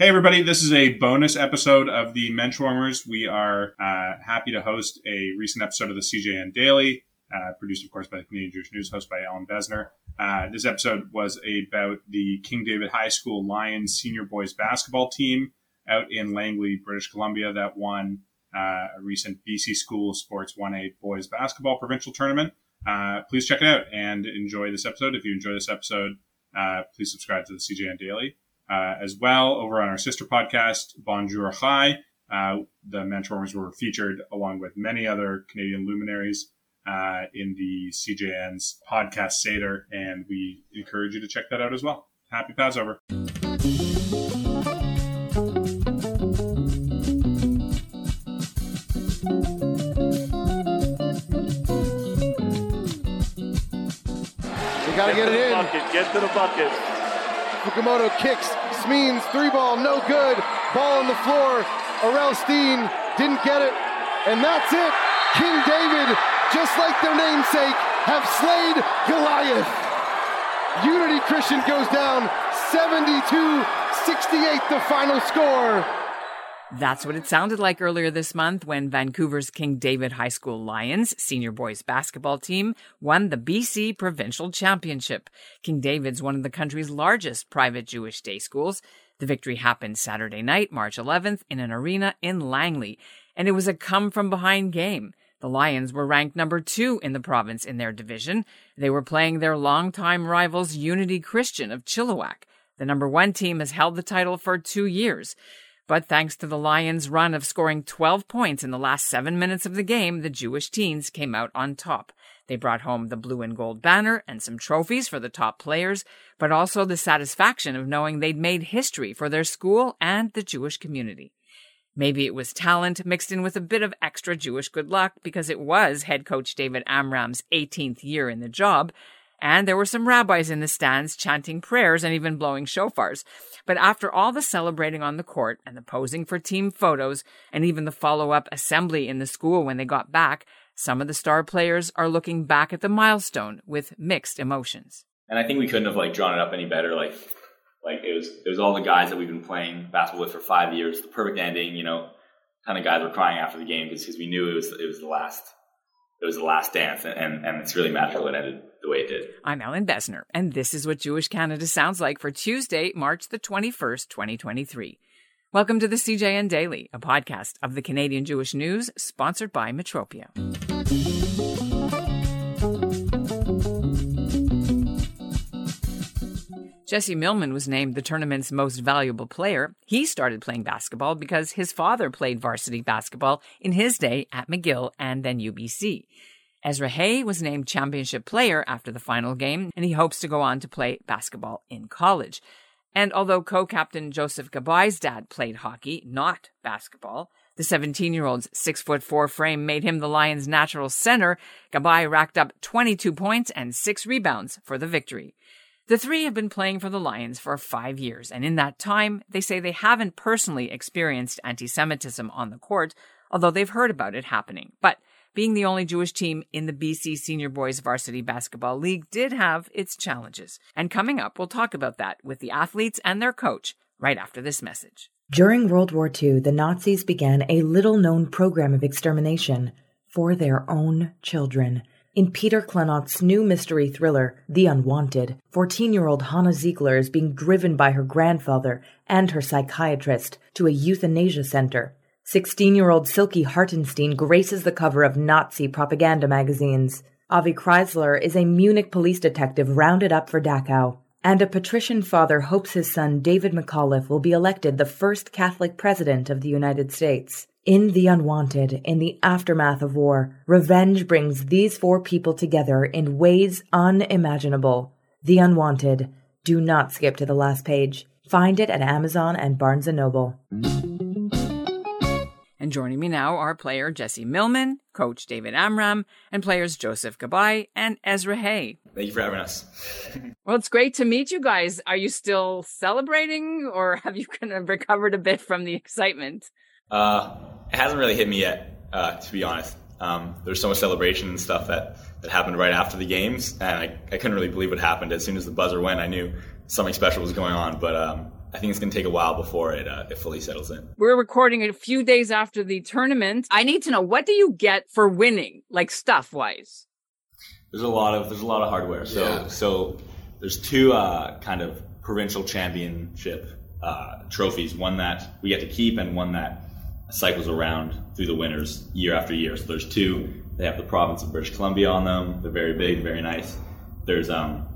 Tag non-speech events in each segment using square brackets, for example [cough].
Hey, everybody, this is a bonus episode of the Menschwarmers. We are uh, happy to host a recent episode of the CJN Daily, uh, produced, of course, by the Canadian Jewish News, hosted by Ellin Bessner. Uh, this episode was about the King David High School Lions senior boys basketball team out in Langley, British Columbia, that won uh, a recent BC School Sports 1A boys basketball provincial tournament. Uh, please check it out and enjoy this episode. If you enjoy this episode, uh, please subscribe to the CJN Daily uh, as well over on our sister podcast, Bonjour Chai. Uh, the Menschwarmers were featured along with many other Canadian luminaries uh, in the CJN's podcast Seder, and we encourage you to check that out as well. Happy Passover. You got to get, to it in. Bucket. Get to the bucket. Fukumoto kicks. Smeens three ball, no good. Ball on the floor. Arel Steen didn't get it. And that's it. King David, just like their namesake, have slayed Goliath. Unity Christian goes down 72 68, the final score. That's what it sounded like earlier this month when Vancouver's King David High School Lions senior boys basketball team won the BC Provincial Championship. King David's one of the country's largest private Jewish day schools. The victory happened Saturday night, March 11th, in an arena in Langley, and it was a come from behind game. The Lions were ranked number two in the province in their division. They were playing their longtime rivals Unity Christian of Chilliwack. The number one team has held the title for two years. But thanks to the Lions' run of scoring 12 points in the last seven minutes of the game, the Jewish teens came out on top. They brought home the blue and gold banner and some trophies for the top players, but also the satisfaction of knowing they'd made history for their school and the Jewish community. Maybe it was talent mixed in with a bit of extra Jewish good luck because it was head coach David Amram's 18th year in the job, and there were some rabbis in the stands chanting prayers and even blowing shofars. But after all the celebrating on the court and the posing for team photos and even the follow up assembly in the school when they got back, some of the star players are looking back at the milestone with mixed emotions. And I think we couldn't have like drawn it up any better. Like, like it was, it was all the guys that we've been playing basketball with for five years. The perfect ending, you know, kind of guys were crying after the game because we knew it was, it was the last, it was the last dance. And, and, and it's really magical it ended the way it did. I'm Ellin Bessner, and this is what Jewish Canada sounds like for Tuesday, March the 21st, 2023. Welcome to the CJN Daily, a podcast of the Canadian Jewish News, sponsored by Metropia. Jesse Millman was named the tournament's most valuable player. He started playing basketball because his father played varsity basketball in his day at McGill and then UBC. Ezra Hay was named championship player after the final game, and he hopes to go on to play basketball in college. And although co-captain Joseph Gabai's dad played hockey, not basketball, the 17-year-old's six foot four frame made him the Lions' natural center. Gabai racked up 22 points and six rebounds for the victory. The three have been playing for the Lions for five years, and in that time, they say they haven't personally experienced anti-Semitism on the court, although they've heard about it happening. But being the only Jewish team in the BC Senior Boys Varsity Basketball League did have its challenges. And coming up, we'll talk about that with the athletes and their coach right after this message. During World War II, the Nazis began a little known program of extermination for their own children. In Peter Klonotz's new mystery thriller, The Unwanted, 14 year old Hannah Ziegler is being driven by her grandfather and her psychiatrist to a euthanasia center. 16 year old Silky Hartenstein graces the cover of Nazi propaganda magazines. Avi Kreisler is a Munich police detective rounded up for Dachau. And a patrician father hopes his son David McAuliffe will be elected the first Catholic president of the United States. In The Unwanted, in the aftermath of war, revenge brings these four people together in ways unimaginable. The Unwanted. Do not skip to the last page. Find it at Amazon and Barnes & Noble. And joining me now are player Jesse Millman, coach David Amram, and players Joseph Gabai and Ezra Hay. Thank you for having us. [laughs] Well, it's great to meet you guys. Are you still celebrating or [laughs] have you kind of recovered a bit from the excitement? Uh, it hasn't really hit me yet, uh, to be honest. Um, there's so much celebration and stuff that, that happened right after the games, and I, I couldn't really believe what happened. As soon as the buzzer went, I knew something special was going on. But um, I think it's going to take a while before it uh, it fully settles in. We're recording a few days after the tournament. I need to know what do you get for winning, like stuff wise? There's a lot of there's a lot of hardware. So Yeah. so there's two uh, kind of provincial championship uh, trophies. One that we get to keep, and one that cycles around through the winners year after year. So there's two. They have the province of British Columbia on them. They're very big, very nice. There's um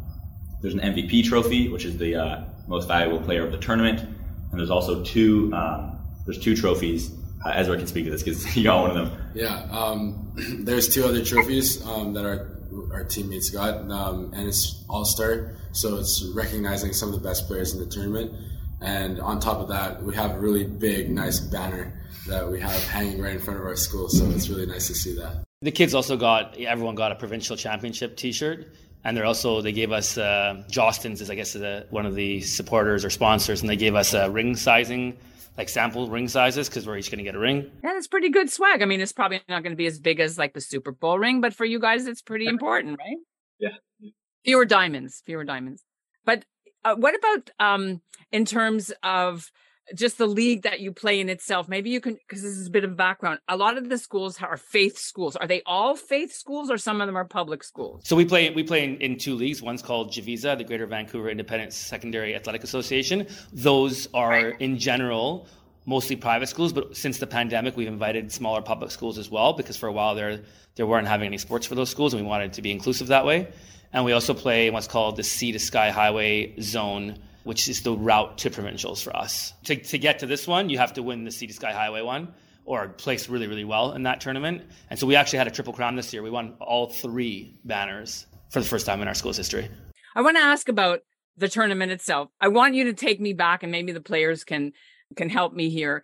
there's an MVP trophy, which is the uh, most valuable player of the tournament, and there's also two um, there's two trophies. Uh, Ezra can speak to this because he [laughs] got one of them. Yeah, um, [clears throat] there's two other trophies um, that our our teammates got, um, and it's All Star, so it's recognizing some of the best players in the tournament. And on top of that, we have a really big, nice banner that we have hanging right in front of our school. So it's really nice to see that. The kids also got everyone got a provincial championship T-shirt, and they're also they gave us uh, Jostens is I guess the, one of the supporters or sponsors, and they gave us uh, ring sizing, like sample ring sizes because we're each going to get a ring. Yeah, that's pretty good swag. I mean, it's probably not going to be as big as like the Super Bowl ring, but for you guys, it's pretty important, right? Yeah. Fewer diamonds, fewer diamonds. But uh, what about um in terms of just the league that you play in itself? Maybe you can, because this is a bit of background. A lot of the schools are faith schools. Are they all faith schools, or some of them are public schools? So we play we play in, in two leagues. One's called Javisa, the Greater Vancouver Independent Secondary Athletic Association. Those are in general mostly private schools, but since the pandemic, we've invited smaller public schools as well because for a while there there weren't having any sports for those schools, and we wanted to be inclusive that way. And we also play what's called the Sea to Sky Highway Zone, which is the route to provincials for us. To, to get to this one, you have to win the Sea to Sky Highway one or place really, really well in that tournament. And so we actually had a triple crown this year. We won all three banners for the first time in our school's history. I want to ask about the tournament itself. I want you to take me back and maybe the players can can help me here.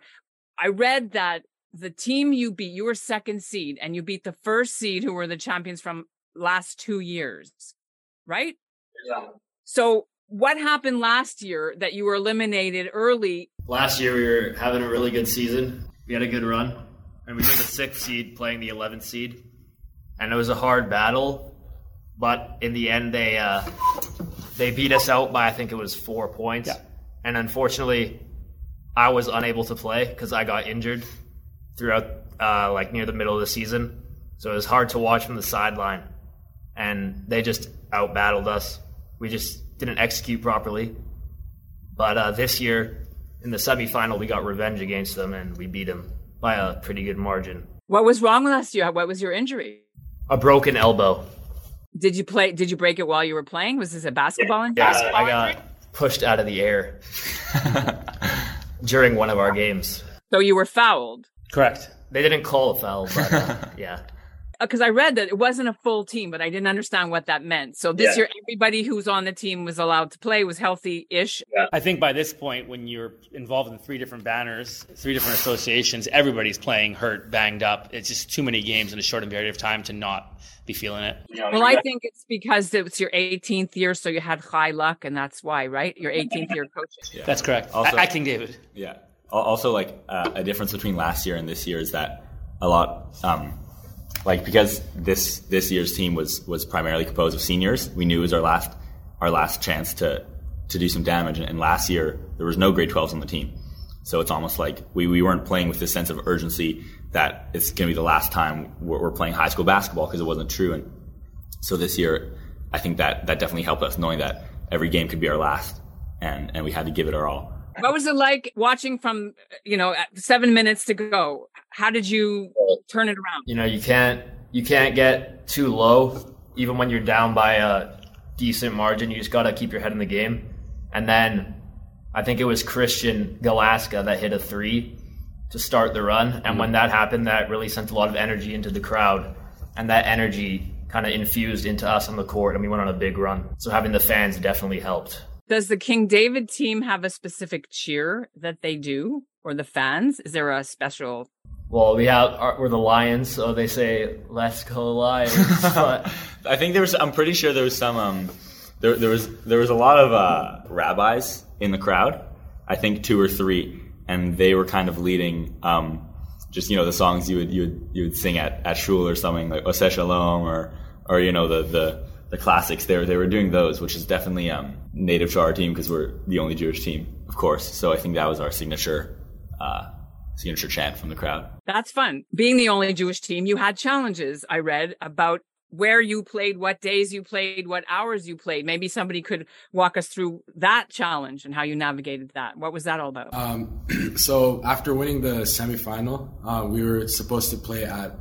I read that the team you beat, you were second seed and you beat the first seed who were the champions from last 2 years. Right? Yeah. So what happened last year that you were eliminated early? Last year we were having a really good season. We had a good run, and we were the sixth seed playing the eleventh seed, and it was a hard battle. But in the end, they uh, they beat us out by I think it was four points. Yeah. And unfortunately, I was unable to play because I got injured throughout uh, like near the middle of the season. So it was hard to watch from the sideline, and they just outbattled us. We just didn't execute properly. But uh, this year, in the semifinal, we got revenge against them and we beat them by a pretty good margin. What was wrong last year? What was your injury? A broken elbow. Did you play did you break it while you were playing? Was this a basketball injury? Yeah, I got pushed out of the air [laughs] during one of our games. So you were fouled. Correct. They didn't call a foul, but uh, [laughs] yeah. Because I read that it wasn't a full team, but I didn't understand what that meant. So this Yeah. year, everybody who's on the team was allowed to play, was healthy-ish. I think by this point, when you're involved in three different banners, three different associations, everybody's playing hurt, banged up. It's just too many games in a short period of time to not be feeling it. Well, I think it's because it's your 18th year, so you had high luck, and that's why, right? Your 18th year coaching. That's correct. Also- I, I King David. Yeah. Also, like uh, a difference between last year and this year is that a lot, um, like because this this year's team was was primarily composed of seniors. We knew it was our last our last chance to to do some damage. And, and last year there was no grade 12s on the team, so it's almost like we, we weren't playing with this sense of urgency that it's going to be the last time we're, we're playing high school basketball because it wasn't true. And so this year, I think that that definitely helped us knowing that every game could be our last, and and we had to give it our all. What was it like watching from, you know, seven minutes to go? How did you turn it around? You know, you can't you can't get too low, even when you're down by a decent margin. You just got to keep your head in the game. And then I think it was Christian Galaska that hit a three to start the run. And mm-hmm. when that happened, that really sent a lot of energy into the crowd. And that energy kind of infused into us on the court, and we went on a big run. So having the fans definitely helped. Does the King David team have a specific cheer that they do, or the fans? Is there a special? Well, we have our, we're the Lions, so they say "Let's go Lions." [laughs] I think there was. I'm pretty sure there was some. Um, there, there was there was a lot of uh, rabbis in the crowd. I think two or three, and they were kind of leading. Um, just you know the songs you would you would you would sing at, at shul or something like Oseh Shalom or or you know the the the classics. They were they were doing those, which is definitely um, native to our team because we're the only Jewish team of course. So I think that was our signature uh, signature chant from the crowd. That's fun. Being the only Jewish team, you had challenges. I read about where you played, what days you played, what hours you played. Maybe somebody could walk us through that challenge and how you navigated that. What was that all about? Um, [clears throat] so after winning the semifinal, uh, we were supposed to play at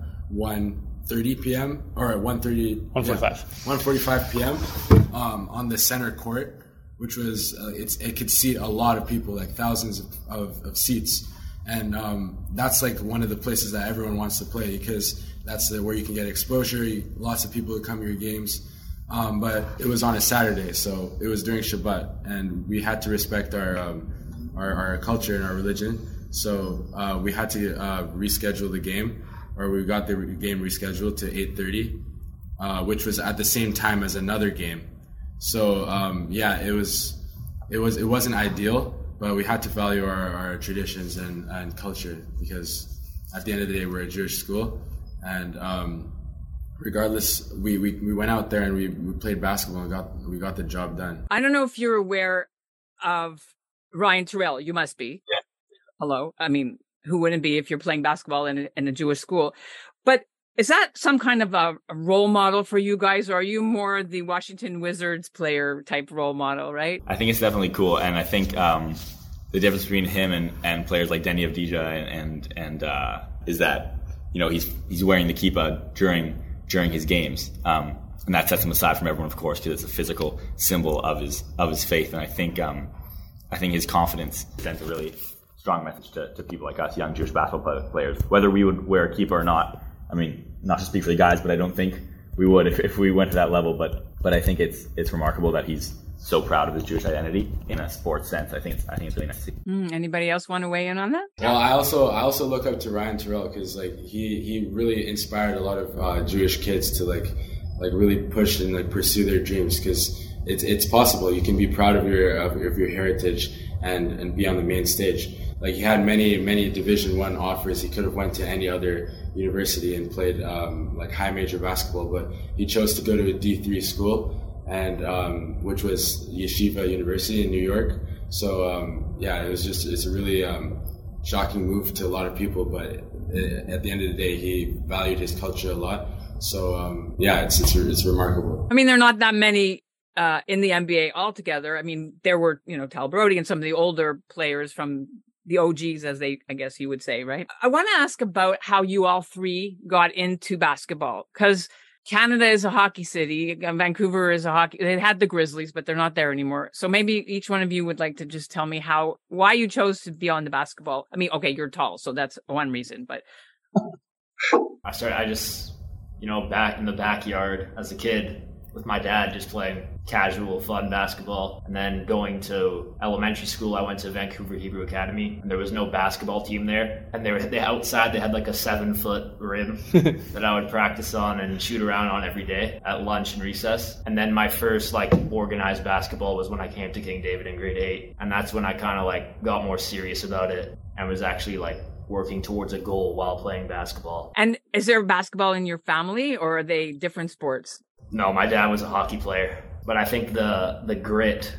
1.30 p.m. or at 1.30 1:45. 1.45 p.m. Um, on the center court, which was uh, it's, it could seat a lot of people, like thousands of, of, of seats, and um, that's like one of the places that everyone wants to play because that's the, where you can get exposure. You, lots of people who come to your games. Um, but it was on a Saturday, so it was during Shabbat, and we had to respect our um, our, our, culture and our religion. So uh, we had to uh, reschedule the game, or we got the game rescheduled to 8:30, uh, which was at the same time as another game. So um, yeah, it was it was it wasn't ideal, but we had to value our, our traditions and, and culture because at the end of the day, we're a Jewish school, and um, regardless, we, we, we went out there and we, we played basketball and got we got the job done. I don't know if you're aware of Ryan Turell. You must be. Yeah. Hello. I mean, who wouldn't be if you're playing basketball in a, in a Jewish school? But is that some kind of a, a, role model for you guys, or are you more the Washington Wizards player type role model? Right. I think it's definitely cool, and I think um, the difference between him and, and players like Deni Avdija and and, uh, is that you know he's he's wearing the kippah during during his games. Um, and that sets him aside from everyone, of course, because it's a physical symbol of his of his faith. And I think um, I think his confidence sends to really strong message to, to people like us, young Jewish basketball players, whether we would wear a kippah or not. I mean, not to speak for the guys, but I don't think we would if, if we went to that level. But but I think it's it's remarkable that he's so proud of his Jewish identity in a sports sense. I think it's, I think it's really nice to see. Mm, anybody else want to weigh in on that? Well, I also I also look up to Ryan Turell because like he he really inspired a lot of uh, Jewish kids to like like really push and like pursue their dreams because it's it's possible. You can be proud of your of, of your heritage and and be on the main stage. Like he had many many Division One offers. He could have went to any other university and played um, like high major basketball, but he chose to go to a D three school and um, which was Yeshiva University in New York. So um, yeah, it was just it's a really um, shocking move to a lot of people, but at the end of the day, he valued his culture a lot. So um, yeah, it's, it's it's remarkable. I mean, there are not that many uh, in the NBA altogether. I mean, there were you know Tal Brody and some of the older players from the OGs, as they I guess you would say, right? I want to ask about how you all three got into basketball because Canada is a hockey city. Vancouver is a hockey. They had the Grizzlies, but they're not there anymore. So maybe each one of you would like to just tell me how, why you chose to be on the basketball. I mean, okay, you're tall, so that's one reason, but. I started, I just, you know, back in the backyard as a kid, with my dad just playing casual, fun basketball. And then going to elementary school, I went to Vancouver Hebrew Academy, and there was no basketball team there. And they were they outside. They had like a seven foot rim [laughs] that I would practice on and shoot around on every day at lunch and recess. And then my first like organized basketball was when I came to King David in grade eight, and that's when I kind of like got more serious about it and was actually like working towards a goal while playing basketball. And is there basketball in your family or are they different sports? No, my dad was a hockey player, but I think the the grit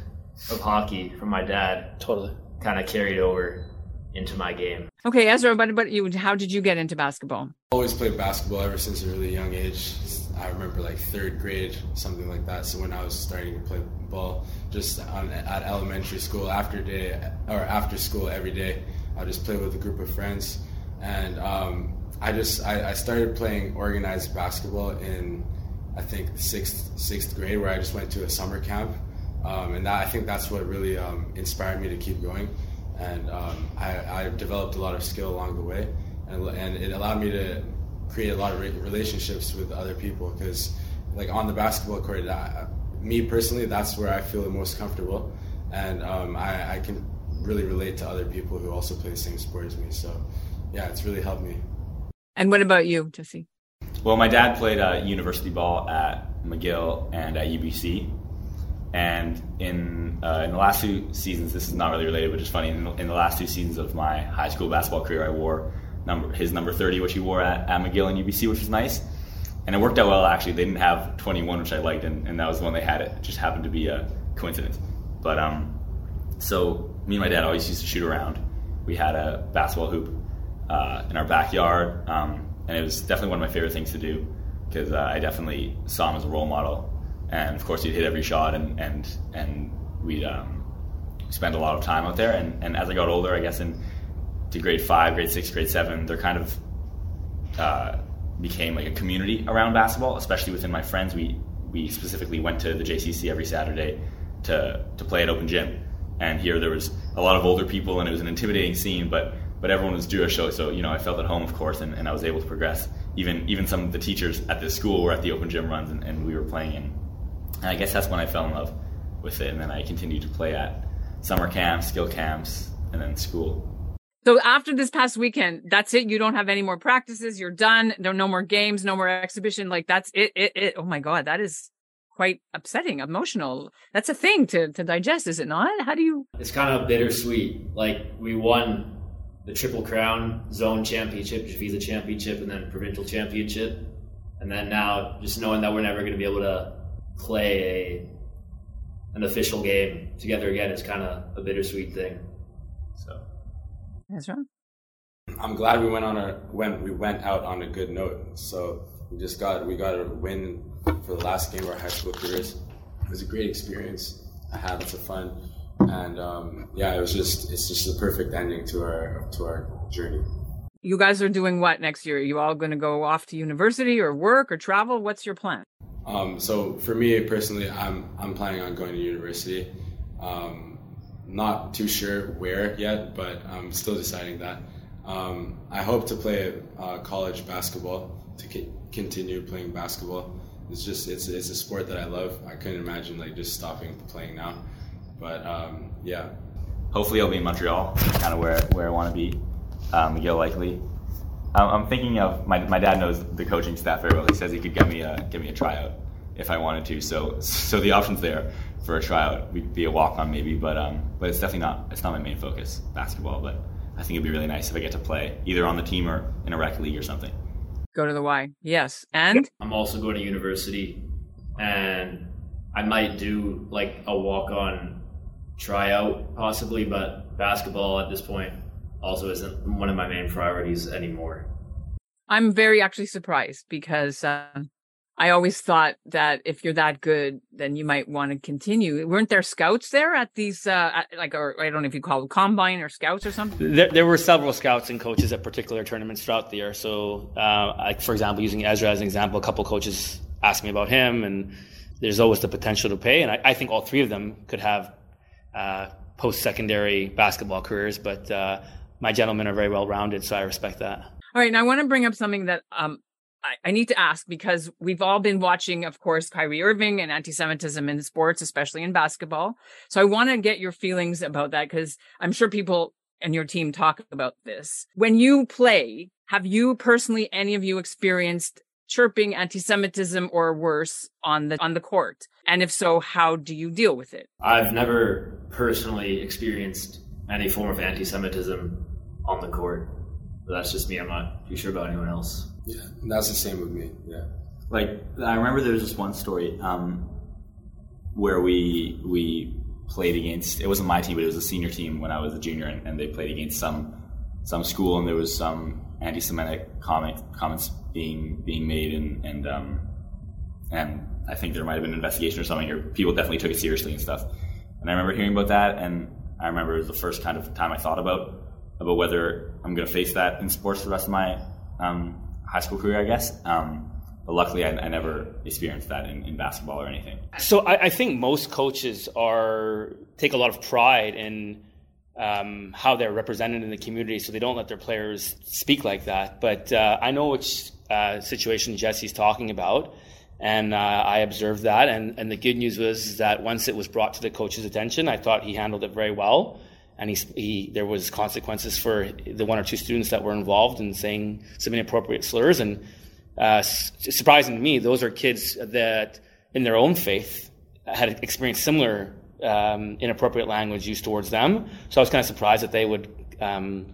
of hockey from my dad totally kind of carried over into my game. Okay, Ezra, but but you, how did you get into basketball? I always played basketball ever since a really young age. I remember like third grade, something like that. So when I was starting to play ball, just on, at elementary school, after day or after school every day, I just play with a group of friends, and um, I just I, I started playing organized basketball in I think sixth sixth grade where I just went to a summer camp, um, and that I think that's what really um, inspired me to keep going, and um, I, I, developed a lot of skill along the way, and, and it allowed me to create a lot of relationships with other people because like on the basketball court, I, me personally, that's where I feel the most comfortable, and um, I, I can really relate to other people who also play the same sport as me. So yeah, it's really helped me. And what about you, Jesse? Well, my dad played uh, university ball at McGill and at UBC. And in uh, in the last two seasons, this is not really related, but just funny. In the, in the, last two seasons of my high school basketball career, I wore number his number 30, which he wore at, at McGill and UBC, which was nice. And it worked out well, actually. They didn't have 21, which I liked, and, and that was the one they had. It just happened to be a coincidence. But um, so me and my dad always used to shoot around. We had a basketball hoop uh, in our backyard, um, and it was definitely one of my favorite things to do because uh, I definitely saw him as a role model. And of course, he'd hit every shot, and and and we'd um, spend a lot of time out there. And, and as I got older, I guess in to grade five, grade six, grade seven, there kind of uh, became like a community around basketball, especially within my friends. We we specifically went to the JCC every Saturday to to play at open gym, and here there was a lot of older people, and it was an intimidating scene, but but everyone was Jewish, so, so you know I felt at home, of course, and, and I was able to progress. Even even some of the teachers at this school were at the open gym runs, and, and we were playing, and, and I guess that's when I fell in love with it, and then I continued to play at summer camps, skill camps, and then school. So after this past weekend, that's it. You don't have any more practices. You're done. There no more games, no more exhibition. Like that's it. It. it. Oh my god, that is quite upsetting, emotional. That's a thing to to digest, is it not? How do you? It's kind of bittersweet. Like we won the Triple Crown Zone Championship, Visa Championship, and then Provincial Championship, and then now just knowing that we're never going to be able to play a an official game together again is kind of a bittersweet thing. So. That's right. I'm glad we went on a when we went out on a good note. So we just got we got a win for the last game of our high school careers. It was a great experience. I had lots of fun, and um, yeah, it was just it's just the perfect ending to our to our journey. You guys are doing what next year? Are you all going to go off to university or work or travel? What's your plan? Um, so for me personally, I'm I'm planning on going to university. Um, not too sure where yet, but I'm still deciding that. Um, I hope to play uh, college basketball to c- continue playing basketball. It's just it's it's a sport that I love. I couldn't imagine like just stopping playing now, but um, yeah. Hopefully, I'll be in Montreal, kind of where where I want to be. Um, McGill Likely. Um, I'm thinking of my, my dad knows the coaching staff very well. He says he could get me a get me a tryout if I wanted to. So so the options there for a tryout. We'd be a walk on maybe, but um, but it's definitely not it's not my main focus basketball. But I think it'd be really nice if I get to play either on the team or in a rec league or something. Go to the Y, yes. And I'm also going to university, and I might do like a walk on tryout possibly, but basketball at this point also isn't one of my main priorities anymore. I'm very actually surprised because. Uh, I always thought that if you're that good, then you might want to continue. Weren't there scouts there at these, uh, like, or I don't know if you call them combine or scouts or something? There, there were several scouts and coaches at particular tournaments throughout the year. So, uh, like, for example, using Ezra as an example, a couple coaches asked me about him, and there's always the potential to pay. And I, I think all three of them could have uh, post secondary basketball careers, but uh, my gentlemen are very well rounded, so I respect that. All right, now I want to bring up something that um, I, I need to ask because we've all been watching, of course, Kyrie Irving and anti-Semitism in sports, especially in basketball. So I want to get your feelings about that because I'm sure people and your team talk about this. When you play, have you personally, any of you experienced chirping anti-Semitism or worse on the on the court? And if so, how do you deal with it? I've never personally experienced any form of anti-Semitism on the court. But that's just me. I'm not too sure about anyone else. Yeah, that's the same with me. Yeah. Like I remember there was this one story um, where we we played against. It wasn't my team, but it was a senior team when I was a junior, and, and they played against some some school, and there was some anti-Semitic comment, comments being being made, and and um, and I think there might have been an investigation or something, or people definitely took it seriously and stuff. And I remember hearing about that, and I remember it was the first kind of time I thought about about whether I'm going to face that in sports the rest of my um, high school career, I guess. Um, but luckily, I, I, never experienced that in, in basketball or anything. So I, I, think most coaches are take a lot of pride in um, how they're represented in the community, so they don't let their players speak like that. But uh, I know which uh, situation Jesse's talking about, and uh, I observed that. And, and the good news was that once it was brought to the coach's attention, I thought he handled it very well and he, he, there was consequences for the one or two students that were involved in saying some inappropriate slurs. And uh, surprising to me, those are kids that, in their own faith, had experienced similar um, inappropriate language used towards them. So I was kind of surprised that they would um,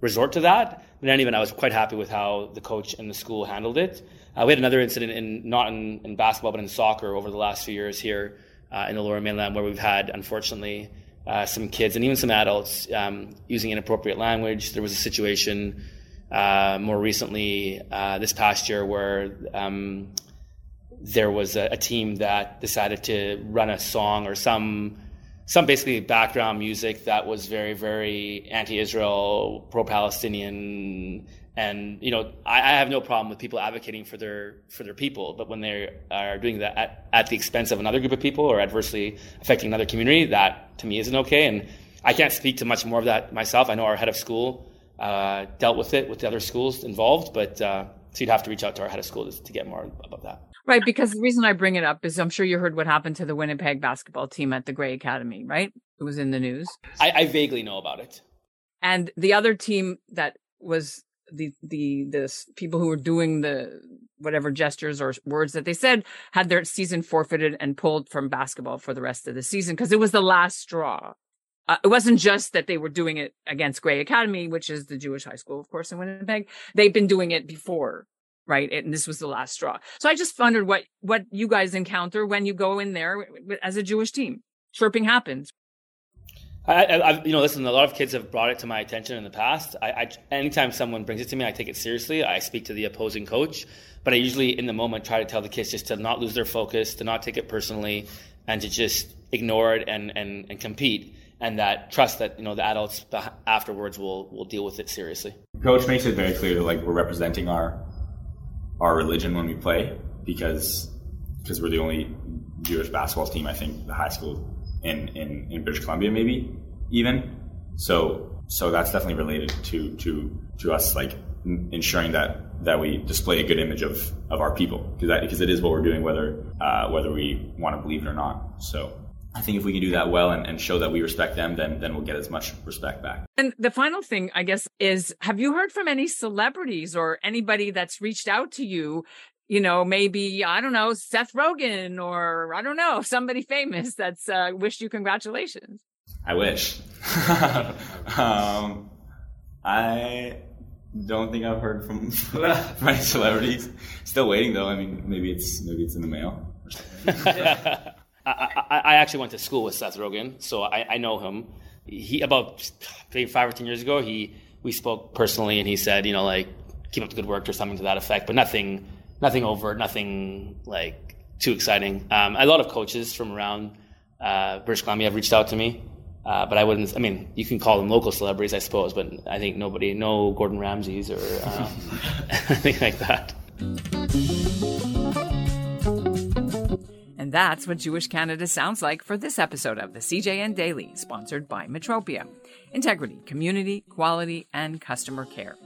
resort to that. But anyway, I was quite happy with how the coach and the school handled it. Uh, we had another incident in not in, in, basketball but in soccer over the last few years here uh, in the Lower Mainland, where we've had unfortunately uh, some kids and even some adults um, using inappropriate language. There was a situation uh, more recently uh, this past year where um, there was a, a, team that decided to run a song or some some basically background music that was very very anti-Israel, pro-Palestinian, and you know I, I, have no problem with people advocating for their for their people, but when they are doing that at, at the expense of another group of people or adversely affecting another community, that to me isn't okay. And I can't speak to much more of that myself. I know our head of school uh, dealt with it with the other schools involved, but uh, so you'd have to reach out to our head of school to, to get more about that. Right, because the reason I bring it up is I'm sure you heard what happened to the Winnipeg basketball team at the Grey Academy, right? It was in the news. I, I vaguely know about it. And the other team that was the the the people who were doing the whatever gestures or words that they said had their season forfeited and pulled from basketball for the rest of the season because it was the last straw. Uh, it wasn't just that they were doing it against Grey Academy, which is the Jewish high school, of course, in Winnipeg. They've been doing it before right and this was the last straw so i just wondered what what you guys encounter when you go in there as a jewish team chirping happens I, I, you know, listen. A lot of kids have brought it to my attention in the past. I, I, anytime someone brings it to me, I take it seriously. I speak to the opposing coach, but I usually, in the moment, try to tell the kids just to not lose their focus, to not take it personally, and to just ignore it and and, and compete, and that trust that you know the adults afterwards will will deal with it seriously. Coach makes it very clear that like we're representing our our religion when we play because because we're the only Jewish basketball team I think the high school in, in, in British Columbia maybe even so so that's definitely related to to to us like ensuring that that we display a good image of of our people because because it is what we're doing whether uh, whether we want to believe it or not so I think if we can do that well and, and, show that we respect them, then then we'll get as much respect back. And the final thing, I guess, is have you heard from any celebrities or anybody that's reached out to you? You know, maybe I don't know Seth Rogen or I don't know [laughs] somebody famous that's uh, wished you congratulations. I wish. [laughs] um, I don't think I've heard from, [laughs] from any celebrities. Still waiting though. I mean, maybe it's maybe it's in the mail. I, I, I, actually went to school with Seth Rogen, so I, I know him. He about maybe five or ten years ago, he we spoke personally, and he said, you know, like keep up the good work or something to that effect, but nothing, nothing overt, nothing like too exciting. Um, a lot of coaches from around uh, British Columbia have reached out to me, uh, but I wouldn't. I mean, you can call them local celebrities, I suppose, but I think nobody, no Gordon Ramsays or um, [laughs] anything like that. That's what Jewish Canada sounds like for this episode of the CJN Daily, sponsored by Metropia. Integrity, community, quality, and customer care.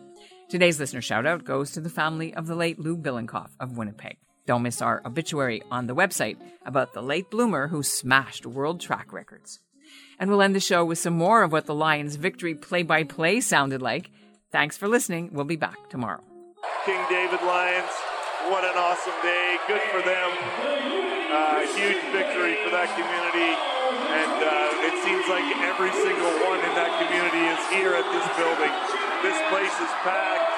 Today's listener shoutout goes to the family of the late Lou Bilenkoff of Winnipeg. Don't miss our obituary on the website about the late bloomer who smashed world track records. And we'll end the show with some more of what the Lions' victory play by play sounded like. Thanks for listening. We'll be back tomorrow. King David Lions, what an awesome day. Good for them. Uh, huge victory for that community, and uh, it seems like every single one in that community is here at this building. This place is packed.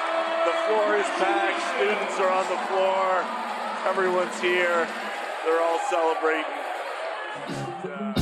The floor is packed. Students are on the floor. Everyone's here. They're all celebrating. And, uh,